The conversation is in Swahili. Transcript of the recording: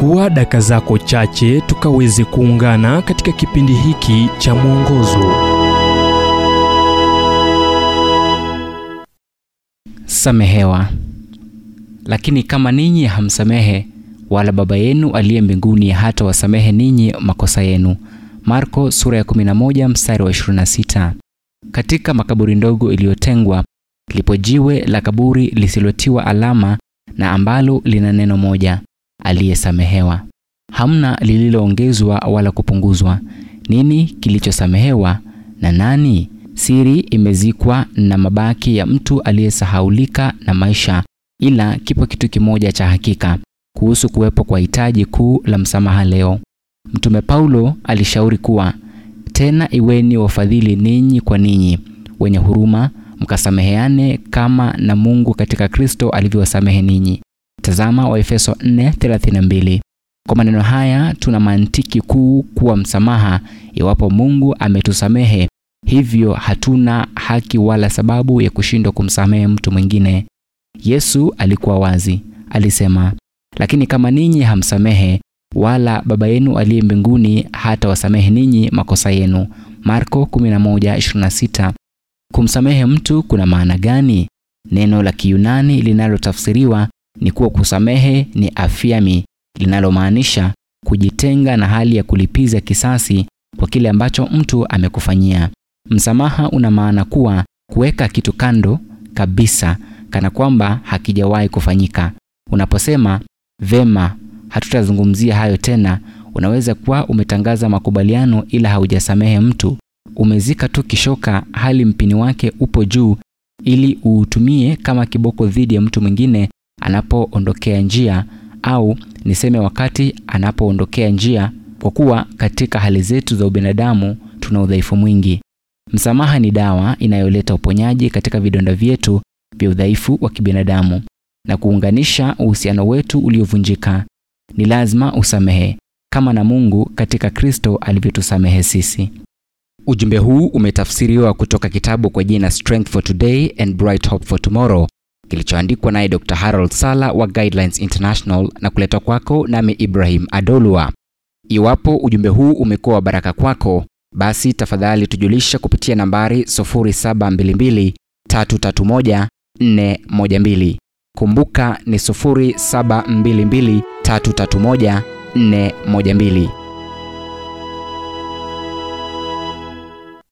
chukua daka zako chache tukaweze kuungana katika kipindi hiki cha mwongozo Samehewa. Lakini kama ninyi hamsamehe, wala Baba yenu aliye mbinguni hata wasamehe ninyi makosa yenu. Marko sura ya 11 mstari wa 26. Katika makaburi ndogo iliyotengwa lipo jiwe la kaburi lisilotiwa alama na ambalo lina neno moja, aliyesamehewa. Hamna lililoongezwa wala kupunguzwa. Nini kilichosamehewa na nani? Siri imezikwa na mabaki ya mtu aliyesahaulika na maisha, ila kipo kitu kimoja cha hakika kuhusu kuwepo kwa hitaji kuu la msamaha leo. Mtume Paulo alishauri kuwa tena iweni wafadhili ninyi kwa ninyi, wenye huruma, mkasameheane kama na Mungu katika Kristo alivyowasamehe ninyi. Tazama Waefeso 4:32. Kwa maneno haya tuna mantiki kuu kuwa msamaha, iwapo Mungu ametusamehe, hivyo hatuna haki wala sababu ya kushindwa kumsamehe mtu mwingine. Yesu alikuwa wazi, alisema, lakini kama ninyi hamsamehe, wala Baba yenu aliye mbinguni hata wasamehe ninyi makosa yenu. Marko 11:26. Kumsamehe mtu kuna maana gani? Neno la Kiyunani linalotafsiriwa ni kuwa kusamehe ni afiami, linalomaanisha kujitenga na hali ya kulipiza kisasi kwa kile ambacho mtu amekufanyia. Msamaha una maana kuwa kuweka kitu kando kabisa, kana kwamba hakijawahi kufanyika. Unaposema vema, hatutazungumzia hayo tena, unaweza kuwa umetangaza makubaliano, ila haujasamehe mtu. Umezika tu kishoka hali mpini wake upo juu, ili uutumie kama kiboko dhidi ya mtu mwingine anapoondokea njia, au niseme wakati anapoondokea njia, kwa kuwa katika hali zetu za ubinadamu tuna udhaifu mwingi. Msamaha ni dawa inayoleta uponyaji katika vidonda vyetu vya udhaifu wa kibinadamu na kuunganisha uhusiano wetu uliovunjika. Ni lazima usamehe kama na Mungu katika Kristo alivyotusamehe sisi. Ujumbe huu umetafsiriwa kutoka kitabu kwa jina Strength for Today and Bright Hope for Tomorrow kilichoandikwa naye Dr. Harold Sala wa Guidelines International na kuletwa kwako nami Ibrahim Adolwa. Iwapo ujumbe huu umekuwa wa baraka kwako, basi tafadhali tujulisha kupitia nambari 0722 331 412. Kumbuka ni 0722 331 412.